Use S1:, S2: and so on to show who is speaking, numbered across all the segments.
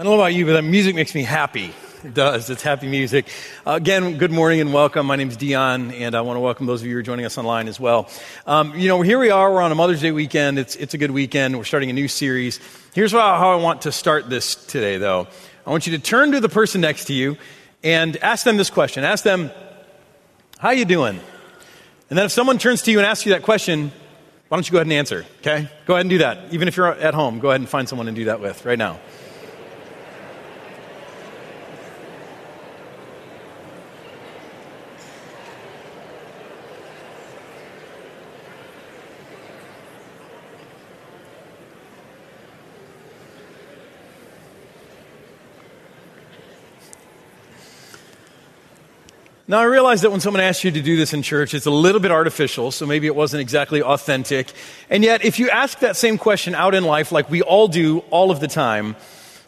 S1: I don't know about you, but that music makes me happy. It does. It's happy music. Uh, again, good morning and welcome. My name is Dion, and I want to welcome those of you who are joining us online as well. Um, you know, here we are. We're on a Mother's Day weekend. It's, it's a good weekend. We're starting a new series. Here's how, how I want to start this today, though. I want you to turn to the person next to you and ask them this question. Ask them, how you doing? And then if someone turns to you and asks you that question, why don't you go ahead and answer, okay? Go ahead and do that. Even if you're at home, go ahead and find someone and do that with right now. Now, I realize that when someone asks you to do this in church, it's a little bit artificial, so maybe it wasn't exactly authentic. And yet, if you ask that same question out in life, like we all do all of the time,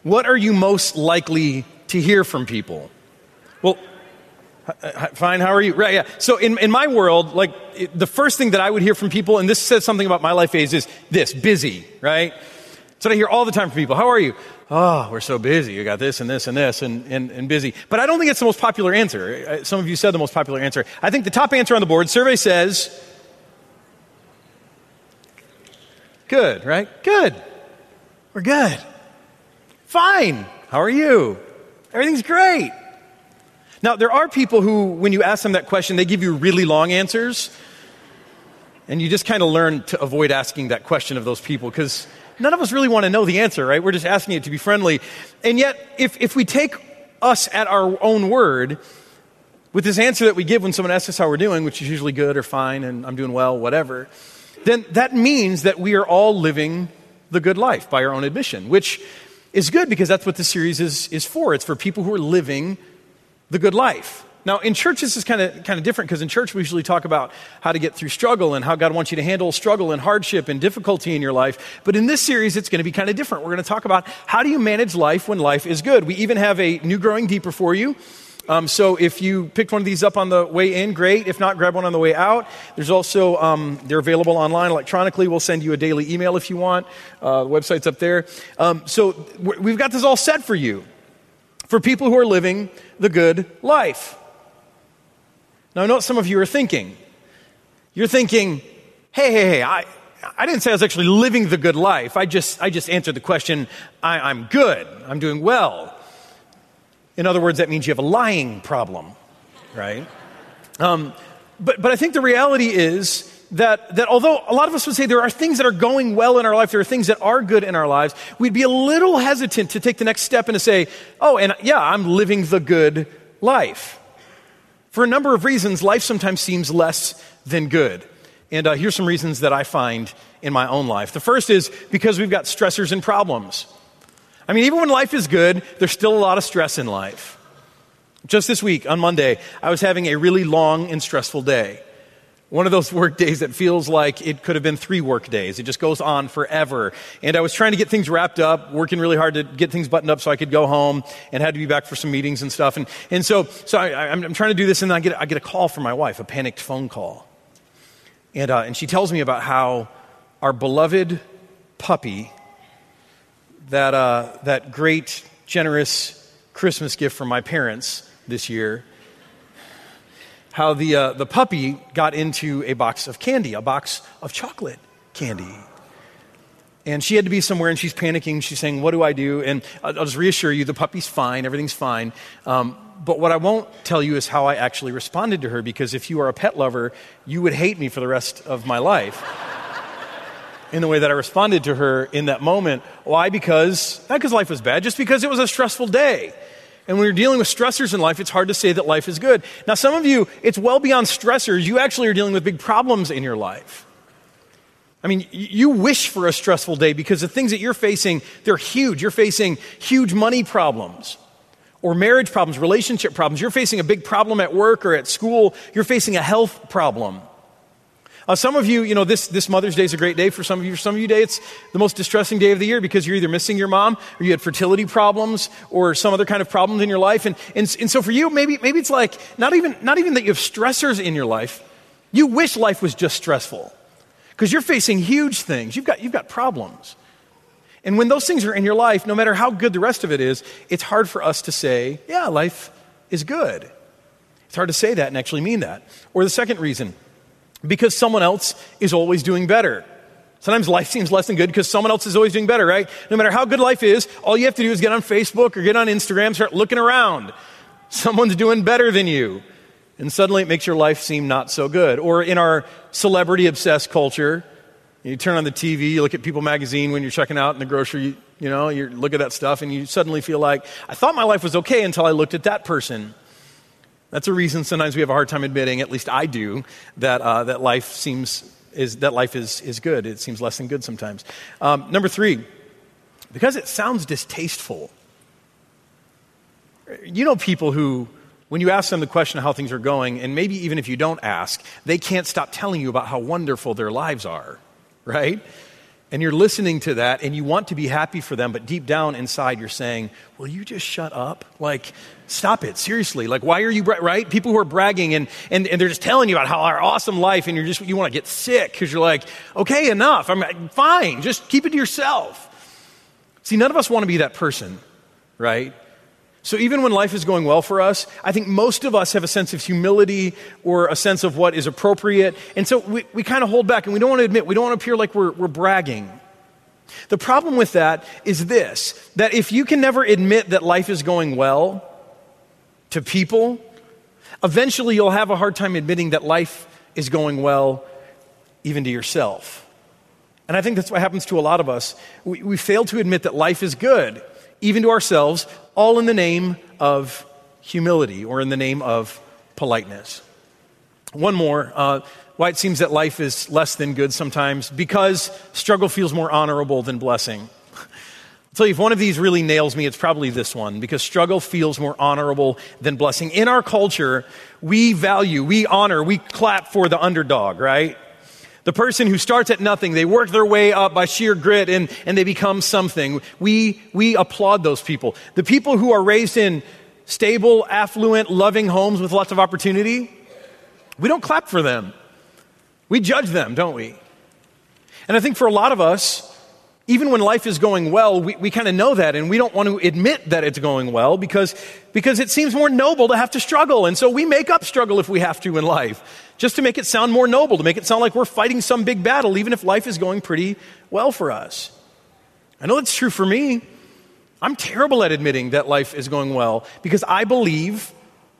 S1: what are you most likely to hear from people? Well, fine, how are you? Right, yeah. So, in, in my world, like, the first thing that I would hear from people, and this says something about my life phase, is this busy, right? So I hear all the time from people. How are you? Oh, we're so busy. You got this and this and this and, and, and busy. But I don't think it's the most popular answer. Uh, some of you said the most popular answer. I think the top answer on the board, survey says, good, right? Good. We're good. Fine. How are you? Everything's great. Now, there are people who, when you ask them that question, they give you really long answers. And you just kind of learn to avoid asking that question of those people because none of us really want to know the answer, right? We're just asking it to be friendly. And yet, if, if we take us at our own word, with this answer that we give when someone asks us how we're doing, which is usually good or fine and I'm doing well, whatever, then that means that we are all living the good life by our own admission, which is good because that's what this series is, is for. It's for people who are living the good life. Now, in church, this is kind of kind of different because in church we usually talk about how to get through struggle and how God wants you to handle struggle and hardship and difficulty in your life. But in this series, it's going to be kind of different. We're going to talk about how do you manage life when life is good. We even have a new growing deeper for you. Um, so if you picked one of these up on the way in, great. If not, grab one on the way out. There's also um, they're available online electronically. We'll send you a daily email if you want. Uh, the website's up there. Um, so we've got this all set for you for people who are living the good life. Now, I know what some of you are thinking. You're thinking, hey, hey, hey, I, I didn't say I was actually living the good life. I just, I just answered the question, I, I'm good. I'm doing well. In other words, that means you have a lying problem, right? Um, but, but I think the reality is that, that although a lot of us would say there are things that are going well in our life, there are things that are good in our lives, we'd be a little hesitant to take the next step and to say, oh, and yeah, I'm living the good life. For a number of reasons, life sometimes seems less than good. And uh, here's some reasons that I find in my own life. The first is because we've got stressors and problems. I mean, even when life is good, there's still a lot of stress in life. Just this week, on Monday, I was having a really long and stressful day. One of those work days that feels like it could have been three work days. It just goes on forever. And I was trying to get things wrapped up, working really hard to get things buttoned up so I could go home and had to be back for some meetings and stuff. And, and so, so I, am trying to do this and I get, I get a call from my wife, a panicked phone call. And, uh, and she tells me about how our beloved puppy, that, uh, that great, generous Christmas gift from my parents this year, how the, uh, the puppy got into a box of candy, a box of chocolate candy. And she had to be somewhere and she's panicking. She's saying, What do I do? And I'll just reassure you the puppy's fine, everything's fine. Um, but what I won't tell you is how I actually responded to her because if you are a pet lover, you would hate me for the rest of my life. in the way that I responded to her in that moment. Why? Because, not because life was bad, just because it was a stressful day. And when you're dealing with stressors in life, it's hard to say that life is good. Now, some of you, it's well beyond stressors. You actually are dealing with big problems in your life. I mean, you wish for a stressful day because the things that you're facing, they're huge. You're facing huge money problems or marriage problems, relationship problems. You're facing a big problem at work or at school. You're facing a health problem. Uh, some of you, you know, this, this Mother's Day is a great day for some of you. For some of you, day it's the most distressing day of the year because you're either missing your mom or you had fertility problems or some other kind of problems in your life. And, and, and so for you, maybe, maybe it's like not even, not even that you have stressors in your life. You wish life was just stressful because you're facing huge things. You've got, you've got problems. And when those things are in your life, no matter how good the rest of it is, it's hard for us to say, yeah, life is good. It's hard to say that and actually mean that. Or the second reason, because someone else is always doing better. Sometimes life seems less than good because someone else is always doing better, right? No matter how good life is, all you have to do is get on Facebook or get on Instagram, start looking around. Someone's doing better than you. And suddenly it makes your life seem not so good. Or in our celebrity obsessed culture, you turn on the TV, you look at People magazine when you're checking out in the grocery, you know, you look at that stuff and you suddenly feel like, I thought my life was okay until I looked at that person. That's a reason sometimes we have a hard time admitting, at least I do, that, uh, that life seems is that life is, is good. It seems less than good sometimes. Um, number three, because it sounds distasteful. You know people who, when you ask them the question of how things are going, and maybe even if you don't ask, they can't stop telling you about how wonderful their lives are right? And you're listening to that and you want to be happy for them, but deep down inside you're saying, Will you just shut up? Like, stop it, seriously. Like, why are you, bra-? right? People who are bragging and, and, and they're just telling you about how our awesome life and you're just, you want to get sick because you're like, okay, enough. I'm fine. Just keep it to yourself. See, none of us want to be that person, right? So even when life is going well for us, I think most of us have a sense of humility or a sense of what is appropriate. And so we, we kind of hold back and we don't want to admit, we don't want to appear like we're, we're bragging. The problem with that is this that if you can never admit that life is going well to people, eventually you'll have a hard time admitting that life is going well even to yourself. And I think that's what happens to a lot of us. We, we fail to admit that life is good even to ourselves, all in the name of humility or in the name of politeness. One more uh, why it seems that life is less than good sometimes because struggle feels more honorable than blessing. I'll tell you, if one of these really nails me, it's probably this one because struggle feels more honorable than blessing. In our culture, we value, we honor, we clap for the underdog, right? The person who starts at nothing, they work their way up by sheer grit and, and they become something. We, we applaud those people. The people who are raised in stable, affluent, loving homes with lots of opportunity, we don't clap for them. We judge them, don't we? And I think for a lot of us, even when life is going well, we, we kind of know that and we don't want to admit that it's going well because, because it seems more noble to have to struggle. And so we make up struggle if we have to in life just to make it sound more noble, to make it sound like we're fighting some big battle, even if life is going pretty well for us. I know that's true for me. I'm terrible at admitting that life is going well because I believe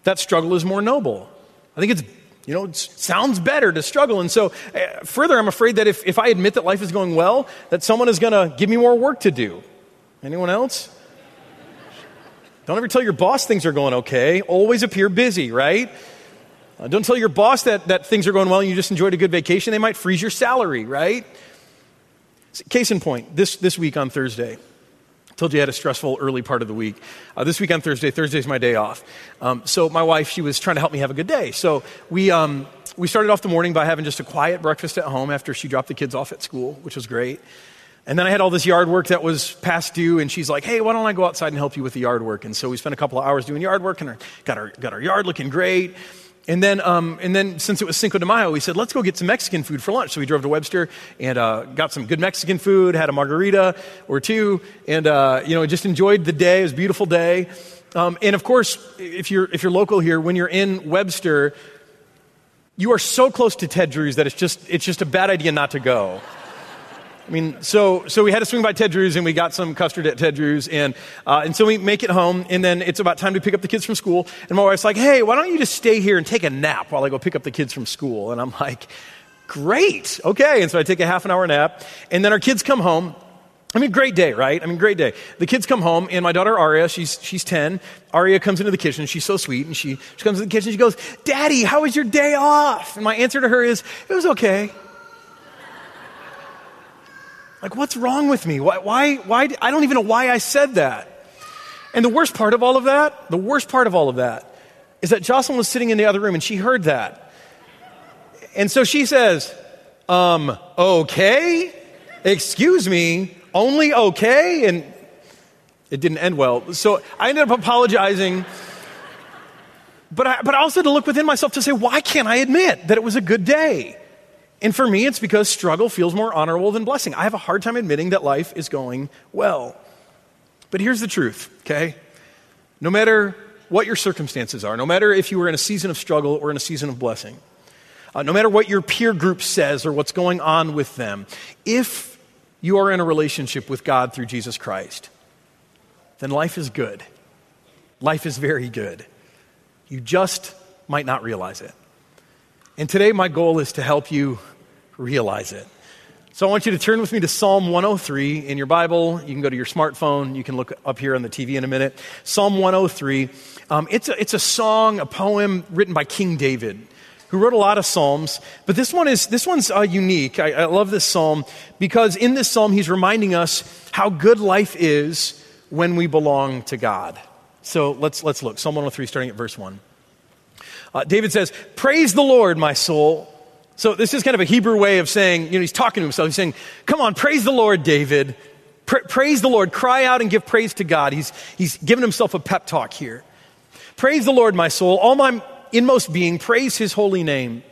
S1: that struggle is more noble. I think it's, you know, it sounds better to struggle. And so, uh, further, I'm afraid that if, if I admit that life is going well, that someone is going to give me more work to do. Anyone else? Don't ever tell your boss things are going okay. Always appear busy, right? Uh, don't tell your boss that, that things are going well and you just enjoyed a good vacation. They might freeze your salary, right? Case in point, this, this week on Thursday, told you I had a stressful early part of the week. Uh, this week on Thursday, Thursday's my day off. Um, so my wife, she was trying to help me have a good day. So we, um, we started off the morning by having just a quiet breakfast at home after she dropped the kids off at school, which was great. And then I had all this yard work that was past due, and she's like, hey, why don't I go outside and help you with the yard work? And so we spent a couple of hours doing yard work, and got, our, got our yard looking great. And then, um, and then since it was Cinco de Mayo, we said, let's go get some Mexican food for lunch. So we drove to Webster and uh, got some good Mexican food, had a margarita or two, and, uh, you know, just enjoyed the day. It was a beautiful day. Um, and of course, if you're, if you're local here, when you're in Webster, you are so close to Ted Drewes that it's just, it's just a bad idea not to go. I mean, so, so we had to swing by Ted Drewes and we got some custard at Ted Drewes, And, uh, and so we make it home and then it's about time to pick up the kids from school. And my wife's like, hey, why don't you just stay here and take a nap while I go pick up the kids from school? And I'm like, great. Okay. And so I take a half an hour nap and then our kids come home. I mean, great day, right? I mean, great day. The kids come home, and my daughter Aria, she's, she's 10. Aria comes into the kitchen. She's so sweet. And she, she comes in the kitchen. She goes, Daddy, how was your day off? And my answer to her is, It was okay. Like, what's wrong with me? Why, why, why, I don't even know why I said that. And the worst part of all of that, the worst part of all of that, is that Jocelyn was sitting in the other room and she heard that. And so she says, um, okay? Excuse me, only okay? And it didn't end well. So I ended up apologizing. But I, but I also had to look within myself to say, why can't I admit that it was a good day? And for me, it's because struggle feels more honorable than blessing. I have a hard time admitting that life is going well. But here's the truth, okay? No matter what your circumstances are, no matter if you were in a season of struggle or in a season of blessing, uh, no matter what your peer group says or what's going on with them, if you are in a relationship with God through Jesus Christ, then life is good. Life is very good. You just might not realize it. And today, my goal is to help you realize it. So I want you to turn with me to Psalm 103 in your Bible. You can go to your smartphone. You can look up here on the TV in a minute. Psalm 103. Um, it's, a, it's a song, a poem written by King David, who wrote a lot of psalms. But this one is this one's uh, unique. I, I love this psalm because in this psalm he's reminding us how good life is when we belong to God. So let's let's look. Psalm 103, starting at verse one. Uh, David says, "Praise the Lord, my soul." So this is kind of a Hebrew way of saying, you know, he's talking to himself. He's saying, come on, praise the Lord, David. Pra- praise the Lord. Cry out and give praise to God. He's, he's given himself a pep talk here. Praise the Lord, my soul. All my inmost being, praise his holy name.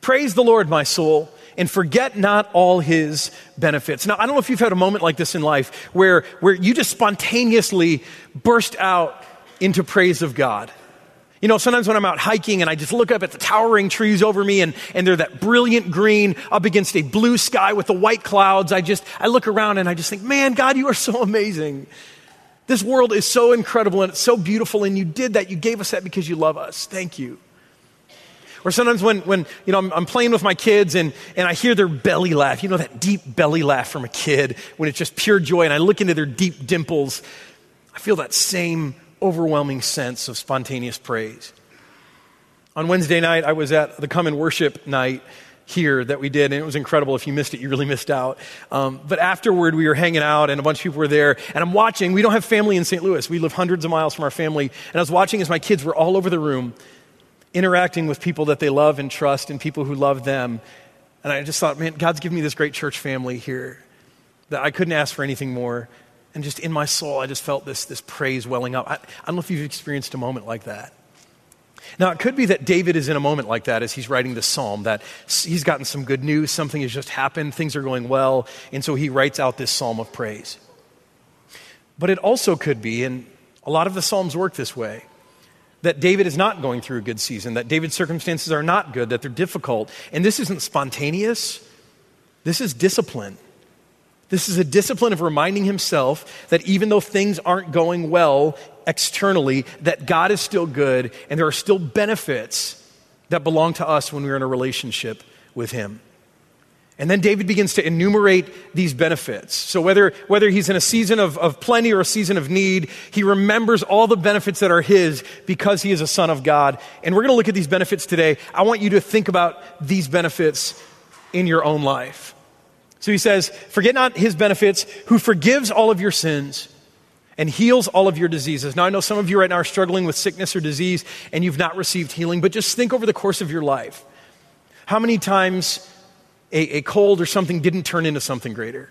S1: Praise the Lord, my soul, and forget not all his benefits. Now, I don't know if you've had a moment like this in life where, where you just spontaneously burst out into praise of God. You know, sometimes when I'm out hiking and I just look up at the towering trees over me and, and they're that brilliant green up against a blue sky with the white clouds, I just, I look around and I just think, man, God, you are so amazing. This world is so incredible and it's so beautiful and you did that. You gave us that because you love us. Thank you. Or sometimes when, when you know, I'm, I'm, playing with my kids and, and I hear their belly laugh, you know, that deep belly laugh from a kid when it's just pure joy and I look into their deep dimples, I feel that same overwhelming sense of spontaneous praise. On Wednesday night, I was at the Come and Worship night here that we did, and it was incredible. If you missed it, you really missed out. Um, but afterward, we were hanging out, and a bunch of people were there, and I'm watching. We don't have family in St. Louis. We live hundreds of miles from our family, and I was watching as my kids were all over the room, interacting with people that they love and trust, and people who love them. And I just thought, man, God's given me this great church family here that I couldn't ask for anything more. And just in my soul, I just felt this, this praise welling up. I, I don't know if you've experienced a moment like that. Now, it could be that David is in a moment like that as he's writing the psalm, that he's gotten some good news, something has just happened, things are going well, and so he writes out this psalm of praise. But it also could be, and a lot of the psalms work this way, that David is not going through a good season, that David's circumstances are not good, that they're difficult. And this isn't spontaneous, this is discipline. This is a discipline of reminding himself that even though things aren't going well externally, that God is still good and there are still benefits that belong to us when we're in a relationship with him. And then David begins to enumerate these benefits. So, whether, whether he's in a season of, of plenty or a season of need, he remembers all the benefits that are his because he is a son of God. And we're going to look at these benefits today. I want you to think about these benefits in your own life. So he says, Forget not his benefits, who forgives all of your sins and heals all of your diseases. Now, I know some of you right now are struggling with sickness or disease and you've not received healing, but just think over the course of your life. How many times a, a cold or something didn't turn into something greater?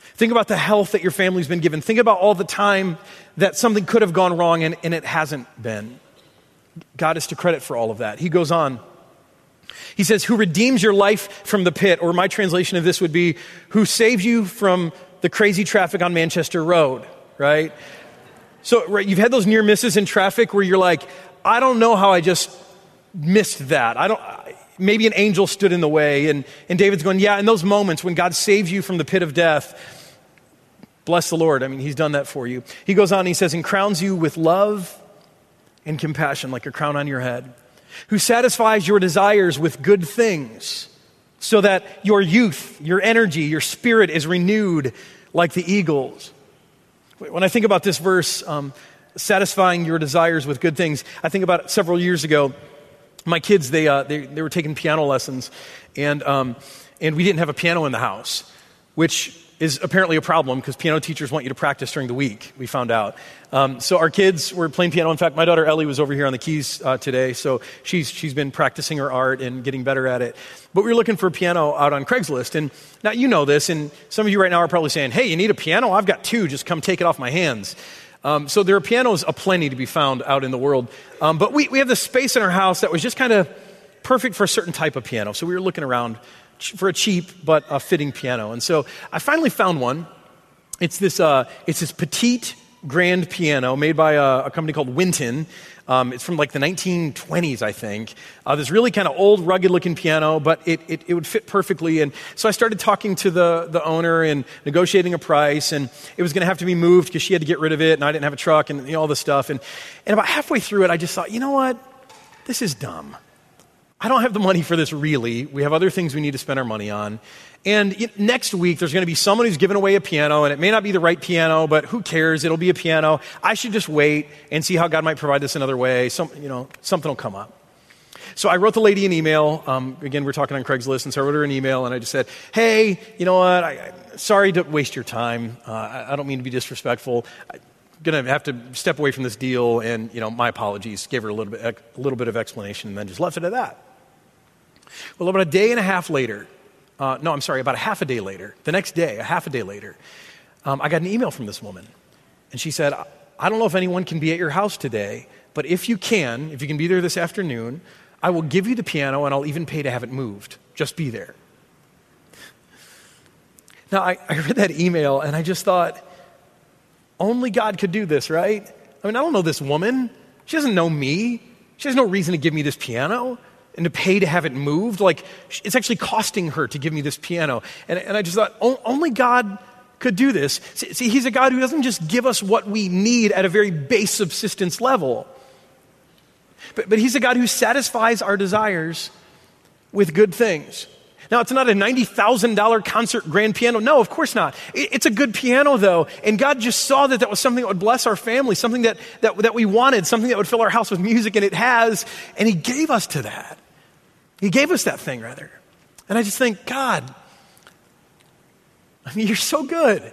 S1: Think about the health that your family's been given. Think about all the time that something could have gone wrong and, and it hasn't been. God is to credit for all of that. He goes on. He says, Who redeems your life from the pit, or my translation of this would be, Who saves you from the crazy traffic on Manchester Road, right? So, right, you've had those near misses in traffic where you're like, I don't know how I just missed that. I don't, maybe an angel stood in the way. And, and David's going, Yeah, in those moments when God saves you from the pit of death, bless the Lord. I mean, He's done that for you. He goes on, he says, and crowns you with love and compassion like a crown on your head who satisfies your desires with good things, so that your youth, your energy, your spirit is renewed like the eagles. When I think about this verse, um, satisfying your desires with good things, I think about several years ago. My kids, they, uh, they, they were taking piano lessons, and, um, and we didn't have a piano in the house, which is apparently a problem because piano teachers want you to practice during the week, we found out. Um, so our kids were playing piano. In fact, my daughter Ellie was over here on the keys uh, today, so she's, she's been practicing her art and getting better at it. But we were looking for a piano out on Craigslist. And now you know this, and some of you right now are probably saying, hey, you need a piano? I've got two, just come take it off my hands. Um, so there are pianos aplenty to be found out in the world. Um, but we, we have this space in our house that was just kind of perfect for a certain type of piano. So we were looking around for a cheap but a fitting piano. And so I finally found one. It's this, uh, it's this petite grand piano made by a, a company called Winton. Um, it's from like the 1920s, I think. Uh, this really kind of old, rugged looking piano, but it, it, it, would fit perfectly. And so I started talking to the, the owner and negotiating a price. And it was going to have to be moved because she had to get rid of it, and I didn't have a truck and you know, all this stuff. And, and about halfway through it, I just thought, you know what? This is dumb. I don't have the money for this really. We have other things we need to spend our money on. And next week, there's going to be someone who's giving away a piano, and it may not be the right piano, but who cares? It'll be a piano. I should just wait and see how God might provide this another way. Some, you know, something will come up. So I wrote the lady an email. Um, again, we're talking on Craigslist, and so I wrote her an email, and I just said, "Hey, you know what? I, I, sorry to waste your time. Uh, I, I, don't mean to be disrespectful. I'm gonna have to step away from this deal, and you know, my apologies." Gave her a little bit, a little bit of explanation, and then just left it at that. Well, about a day and a half later, uh, no, I'm sorry, about a half a day later, the next day, a half a day later, um, I got an email from this woman. And she said, I don't know if anyone can be at your house today, but if you can, if you can be there this afternoon, I will give you the piano and I'll even pay to have it moved. Just be there. Now, I, I read that email and I just thought, only God could do this, right? I mean, I don't know this woman. She doesn't know me. She has no reason to give me this piano and to pay to have it moved. Like, it's actually costing her to give me this piano. And, and I just thought, only God could do this. See, see, He's a God who doesn't just give us what we need at a very base subsistence level, but, but He's a God who satisfies our desires with good things. Now, it's not a $90,000 concert grand piano. No, of course not. It's a good piano, though. And God just saw that that was something that would bless our family, something that, that, that we wanted, something that would fill our house with music, and it has. And He gave us to that. He gave us that thing, rather. And I just think, God, I mean, you're so good.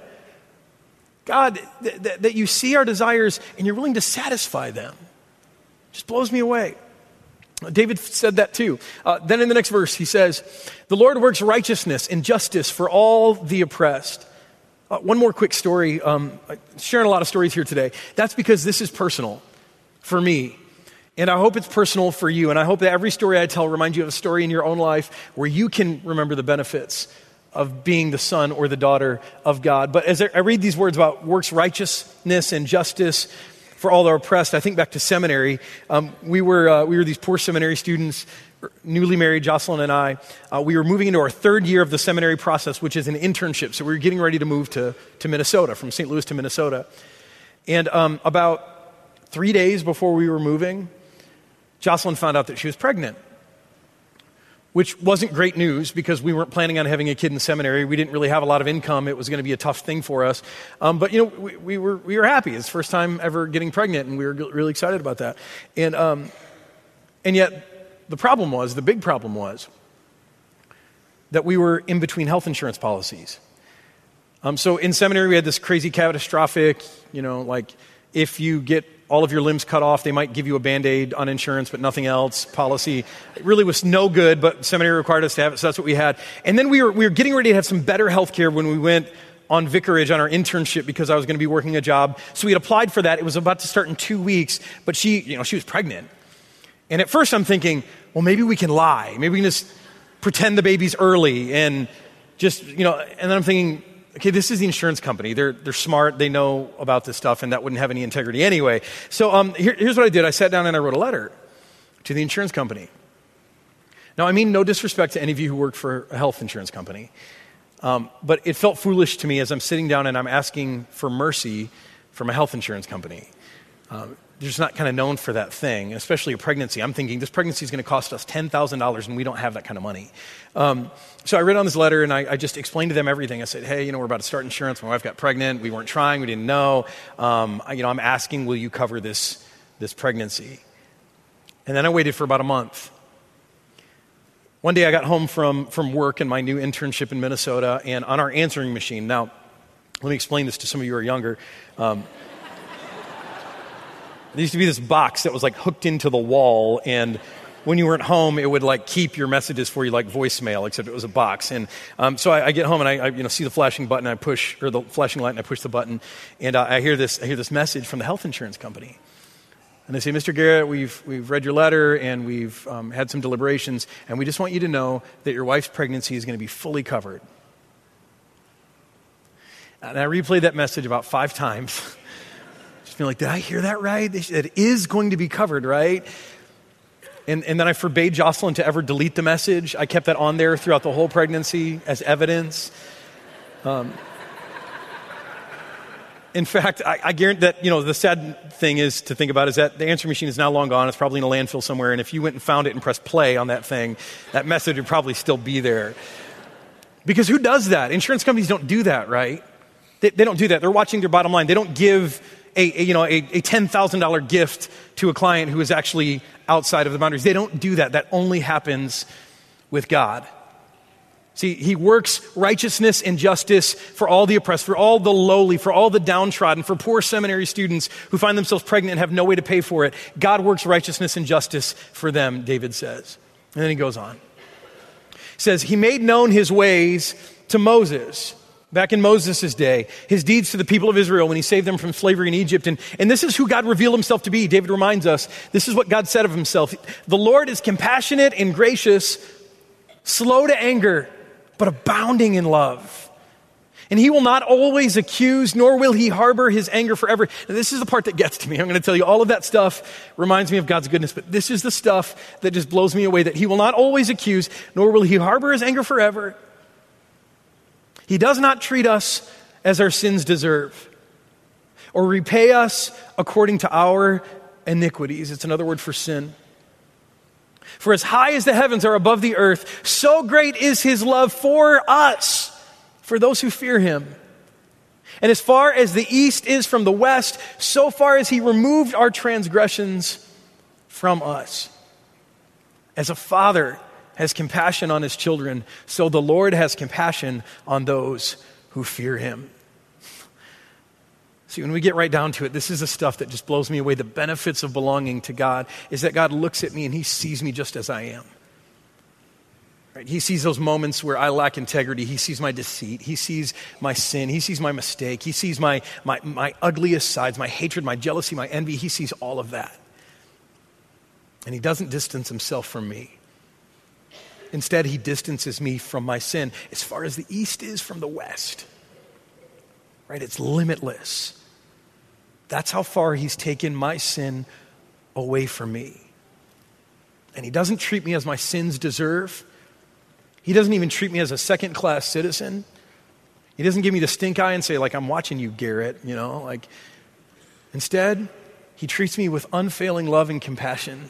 S1: God, th- th- that you see our desires and you're willing to satisfy them just blows me away. David said that too. Uh, then in the next verse, he says, The Lord works righteousness and justice for all the oppressed. Uh, one more quick story. Um, sharing a lot of stories here today. That's because this is personal for me. And I hope it's personal for you. And I hope that every story I tell reminds you of a story in your own life where you can remember the benefits of being the son or the daughter of God. But as I read these words about works righteousness and justice for all the oppressed, I think back to seminary. Um, we, were, uh, we were these poor seminary students, newly married, Jocelyn and I. Uh, we were moving into our third year of the seminary process, which is an internship. So we were getting ready to move to, to Minnesota, from St. Louis to Minnesota. And um, about three days before we were moving, Jocelyn found out that she was pregnant, which wasn't great news because we weren't planning on having a kid in seminary. We didn't really have a lot of income. It was going to be a tough thing for us. Um, but, you know, we, we, were, we were happy. It's the first time ever getting pregnant, and we were really excited about that. And, um, and yet, the problem was, the big problem was, that we were in between health insurance policies. Um, so in seminary, we had this crazy catastrophic, you know, like if you get all of your limbs cut off. They might give you a band aid on insurance, but nothing else. Policy it really was no good, but seminary required us to have it, so that's what we had. And then we were, we were getting ready to have some better health care when we went on vicarage on our internship because I was going to be working a job. So we had applied for that. It was about to start in two weeks, but she, you know, she was pregnant. And at first I'm thinking, well, maybe we can lie. Maybe we can just pretend the baby's early and just, you know, and then I'm thinking, okay, this is the insurance company. They're, they're smart. They know about this stuff, and that wouldn't have any integrity anyway. So um, here, here's what I did I sat down and I wrote a letter to the insurance company. Now, I mean no disrespect to any of you who work for a health insurance company, um, but it felt foolish to me as I'm sitting down and I'm asking for mercy from a health insurance company. Um, they're just not kind of known for that thing, especially a pregnancy. I'm thinking this pregnancy is going to cost us $10,000 and we don't have that kind of money. Um, so I read on this letter and I, I, just explained to them everything. I said, hey, you know, we're about to start insurance. My wife got pregnant. We weren't trying. We didn't know. Um, I, you know, I'm asking, will you cover this, this pregnancy? And then I waited for about a month. One day I got home from, from work in my new internship in Minnesota and on our answering machine. Now, let me explain this to some of you who are younger. Um, there used to be this box that was like hooked into the wall, and when you weren't home, it would like keep your messages for you like voicemail, except it was a box. And um, so I, I, get home and I, I, you know see the flashing button, I push or the flashing light, and I push the button, and I hear this I hear this message from the health insurance company, And they say, Mr. Garrett, we've, we've read your letter and we've um, had some deliberations, and we just want you to know that your wife's pregnancy is going to be fully covered. And I replayed that message about five times. Just like, did I hear that right? It is going to be covered, right? And, and then I forbade Jocelyn to ever delete the message. I kept that on there throughout the whole pregnancy as evidence. Um, in fact, I, I, guarantee that, you know, the sad thing is to think about is that the answer machine is now long gone. It's probably in a landfill somewhere. And if you went and found it and pressed play on that thing, that message would probably still be there. Because who does that? Insurance companies don't do that, right? They, they don't do that. They're watching their bottom line. They don't give a, a you know, a, a $10,000 gift to a client who is actually outside of the boundaries. They don't do that. That only happens with God. See, he works righteousness and justice for all the oppressed, for all the lowly, for all the downtrodden, for poor seminary students who find themselves pregnant and have no way to pay for it. God works righteousness and justice for them, David says. And then he goes on. He says, He made known his ways to Moses. Back in Moses' day, his deeds to the people of Israel when he saved them from slavery in Egypt. And, and this is who God revealed himself to be. David reminds us this is what God said of himself The Lord is compassionate and gracious, slow to anger but abounding in love. And he will not always accuse, nor will he harbor his anger forever. And this is the part that gets to me. I'm going to tell you all of that stuff reminds me of God's goodness, but this is the stuff that just blows me away that he will not always accuse, nor will he harbor his anger forever. He does not treat us as our sins deserve, or repay us according to our iniquities. It's another word for sin. For as high as the heavens are above the earth, so great is his love for us, for those who fear him. And as far as the east is from the west, so far as he removed our transgressions from us. As a father has compassion on his children, so the Lord has compassion on those who fear him. See, when we get right down to it, this is the stuff that just blows me away. The benefits of belonging to God is that God looks at me and He sees me just as I am. Right? He sees those moments where I lack integrity. He sees my deceit. He sees my sin. He sees my mistake. He sees my, my, my ugliest sides, my hatred, my jealousy, my envy. He sees all of that. And He doesn't distance Himself from me. Instead, He distances me from my sin as far as the east is from the west. Right? It's limitless. That's how far He's taken my sin away from me. And He doesn't treat me as my sins deserve. He doesn't even treat me as a second class citizen. He doesn't give me the stink eye and say, like, I'm watching you, Garrett, you know, like, instead, he treats me with unfailing love and compassion.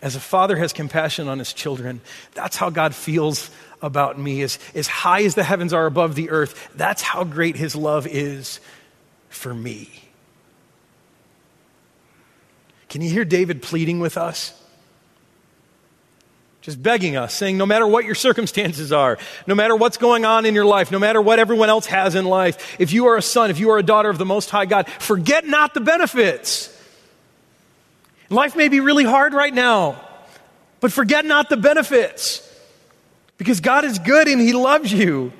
S1: As a father has compassion on his children, that's how God feels about me. As, as high as the heavens are above the earth, that's how great his love is for me. Can you hear David pleading with us? Just begging us, saying, no matter what your circumstances are, no matter what's going on in your life, no matter what everyone else has in life, if you are a son, if you are a daughter of the Most High God, forget not the benefits. Life may be really hard right now, but forget not the benefits. Because God is good and He loves you.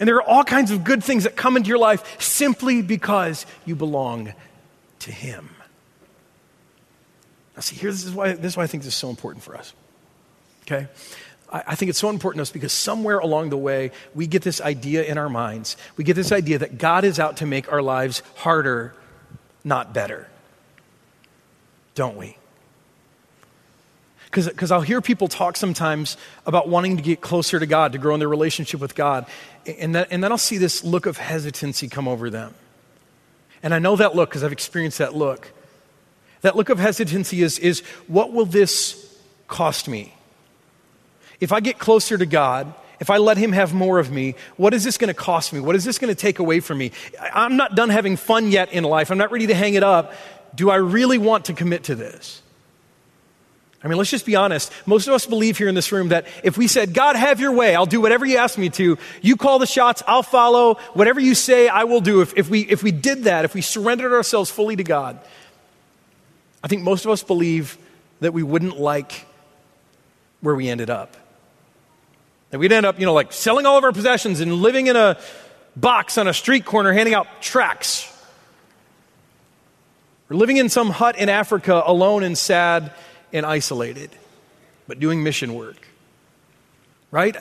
S1: And there are all kinds of good things that come into your life simply because you belong to Him. Now, see, here, this is why, this is why I think this is so important for us. Okay? I, I think it's so important to us because somewhere along the way, we get this idea in our minds. We get this idea that God is out to make our lives harder, not better. Don't we? Because I'll hear people talk sometimes about wanting to get closer to God, to grow in their relationship with God. And, that, and then I'll see this look of hesitancy come over them. And I know that look because I've experienced that look. That look of hesitancy is, is what will this cost me? If I get closer to God, if I let Him have more of me, what is this going to cost me? What is this going to take away from me? I'm not done having fun yet in life. I'm not ready to hang it up. Do I really want to commit to this? I mean, let's just be honest. Most of us believe here in this room that if we said, God, have your way, I'll do whatever you ask me to, you call the shots, I'll follow, whatever you say, I will do. If, if, we, if we did that, if we surrendered ourselves fully to God, I think most of us believe that we wouldn't like where we ended up. That we'd end up, you know, like selling all of our possessions and living in a box on a street corner handing out tracts. Or living in some hut in Africa alone and sad and isolated, but doing mission work. Right?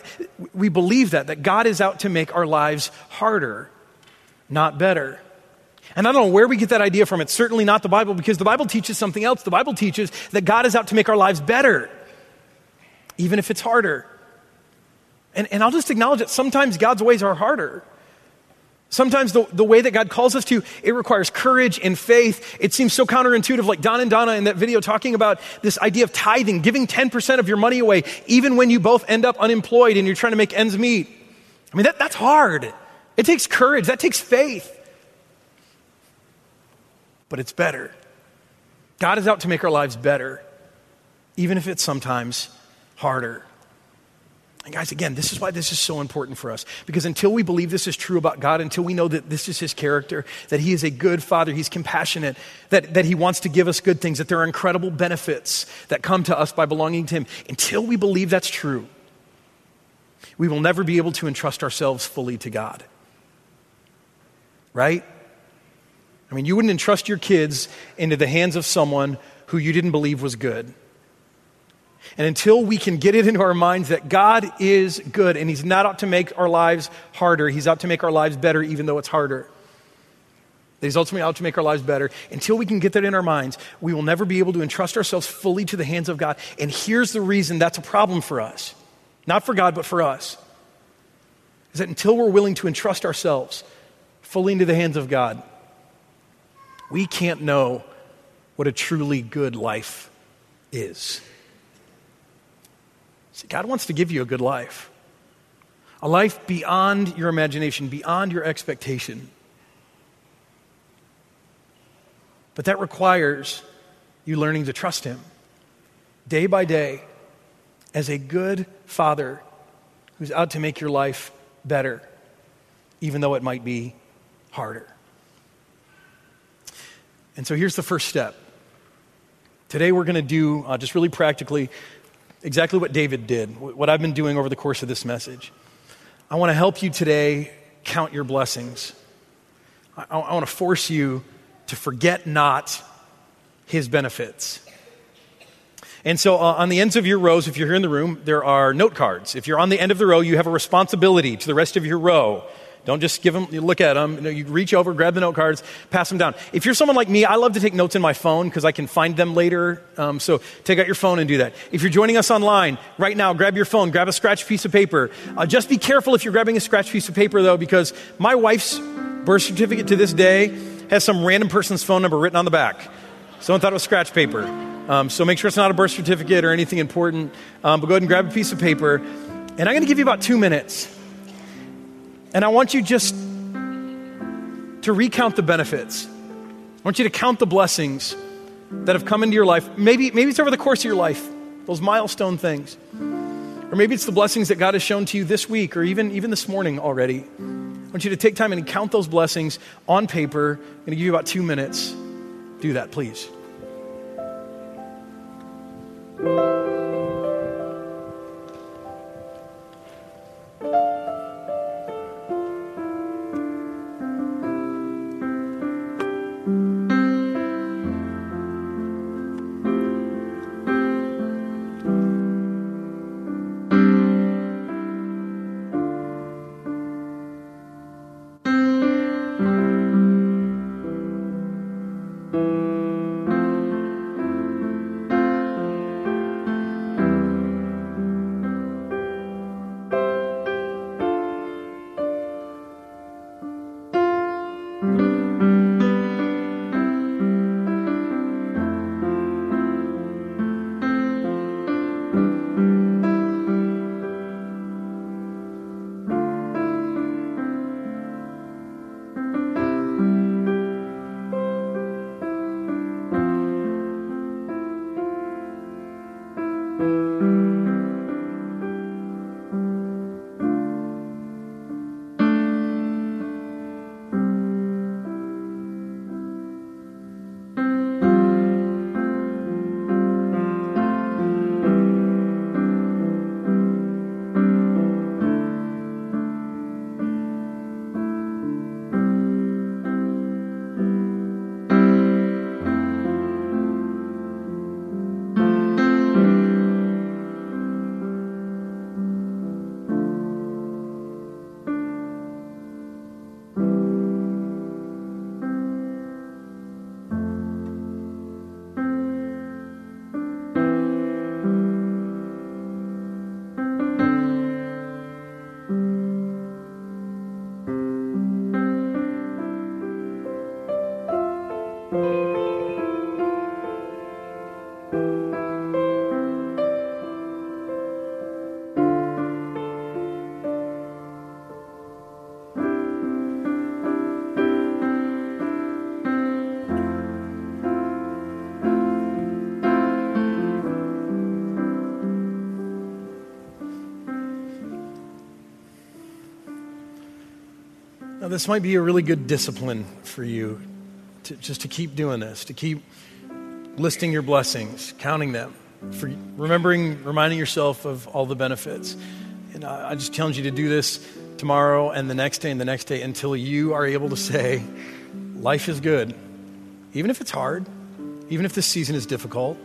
S1: We believe that, that God is out to make our lives harder, not better. And I don't know where we get that idea from. It's certainly not the Bible because the Bible teaches something else. The Bible teaches that God is out to make our lives better, even if it's harder. And, and I'll just acknowledge that sometimes God's ways are harder. Sometimes the, the way that God calls us to, it requires courage and faith. It seems so counterintuitive, like Don and Donna in that video talking about this idea of tithing, giving 10% of your money away, even when you both end up unemployed and you're trying to make ends meet. I mean, that, that's hard. It takes courage, that takes faith. But it's better. God is out to make our lives better, even if it's sometimes harder. And guys, again, this is why this is so important for us. Because until we believe this is true about God, until we know that this is His character, that He is a good Father, He's compassionate, that, that He wants to give us good things, that there are incredible benefits that come to us by belonging to Him, until we believe that's true, we will never be able to entrust ourselves fully to God. Right? I mean, you wouldn't entrust your kids into the hands of someone who you didn't believe was good. And until we can get it into our minds that God is good and He's not out to make our lives harder, He's out to make our lives better, even though it's harder. He's ultimately out to make our lives better. Until we can get that in our minds, we will never be able to entrust ourselves fully to the hands of God. And here's the reason that's a problem for us not for God, but for us. Is that until we're willing to entrust ourselves fully into the hands of God, we can't know what a truly good life is. See, God wants to give you a good life, a life beyond your imagination, beyond your expectation. But that requires you learning to trust Him day by day as a good father who's out to make your life better, even though it might be harder. And so here's the first step. Today we're going to do, uh, just really practically, exactly what David did, what I've been doing over the course of this message. I want to help you today count your blessings. I, I want to force you to forget not his benefits. And so, uh, on the ends of your rows, if you're here in the room, there are note cards. If you're on the end of the row, you have a responsibility to the rest of your row. Don't just give them, you look at them. You, know, you reach over, grab the note cards, pass them down. If you're someone like me, I love to take notes in my phone because I can find them later. Um, so take out your phone and do that. If you're joining us online, right now, grab your phone, grab a scratch piece of paper. Uh, just be careful if you're grabbing a scratch piece of paper, though, because my wife's birth certificate to this day has some random person's phone number written on the back. Someone thought it was scratch paper. Um, so make sure it's not a birth certificate or anything important. Um, but go ahead and grab a piece of paper. And I'm going to give you about two minutes and I want you just to recount the benefits. I want you to count the blessings that have come into your life. Maybe, maybe it's over the course of your life, those milestone things. Or maybe it's the blessings that God has shown to you this week or even, even this morning already. I want you to take time and count those blessings on paper. I'm going to give you about two minutes. Do that, please. This might be a really good discipline for you to, just to keep doing this, to keep listing your blessings, counting them, for remembering, reminding yourself of all the benefits. And I, I just challenge you to do this tomorrow and the next day and the next day until you are able to say, life is good. Even if it's hard, even if this season is difficult,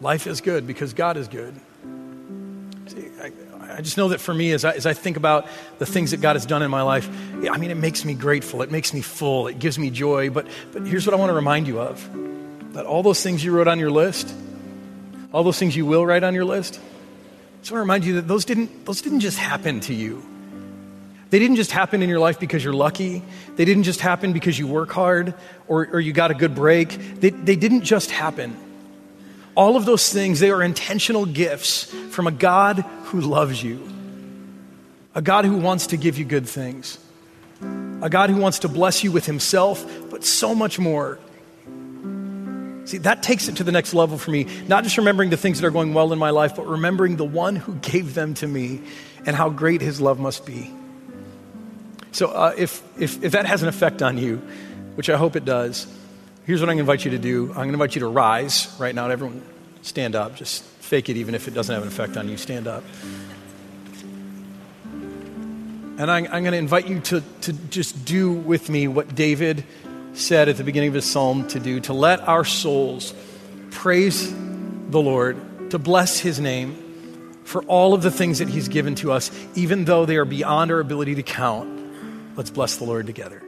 S1: life is good because God is good. I just know that for me, as I, as I think about the things that God has done in my life, I mean, it makes me grateful. It makes me full. It gives me joy. But, but here's what I want to remind you of that all those things you wrote on your list, all those things you will write on your list, I just want to remind you that those didn't, those didn't just happen to you. They didn't just happen in your life because you're lucky. They didn't just happen because you work hard or, or you got a good break. They, they didn't just happen. All of those things, they are intentional gifts from a God who loves you, a God who wants to give you good things, a God who wants to bless you with Himself, but so much more. See, that takes it to the next level for me. Not just remembering the things that are going well in my life, but remembering the one who gave them to me and how great His love must be. So, uh, if, if, if that has an effect on you, which I hope it does, here's what I'm going to invite you to do. I'm going to invite you to rise right now. Everyone, stand up. Just fake it, even if it doesn't have an effect on you. Stand up. And I'm, I'm going to invite you to, to just do with me what David said at the beginning of his psalm to do to let our souls praise the Lord, to bless his name for all of the things that he's given to us, even though they are beyond our ability to count. Let's bless the Lord together.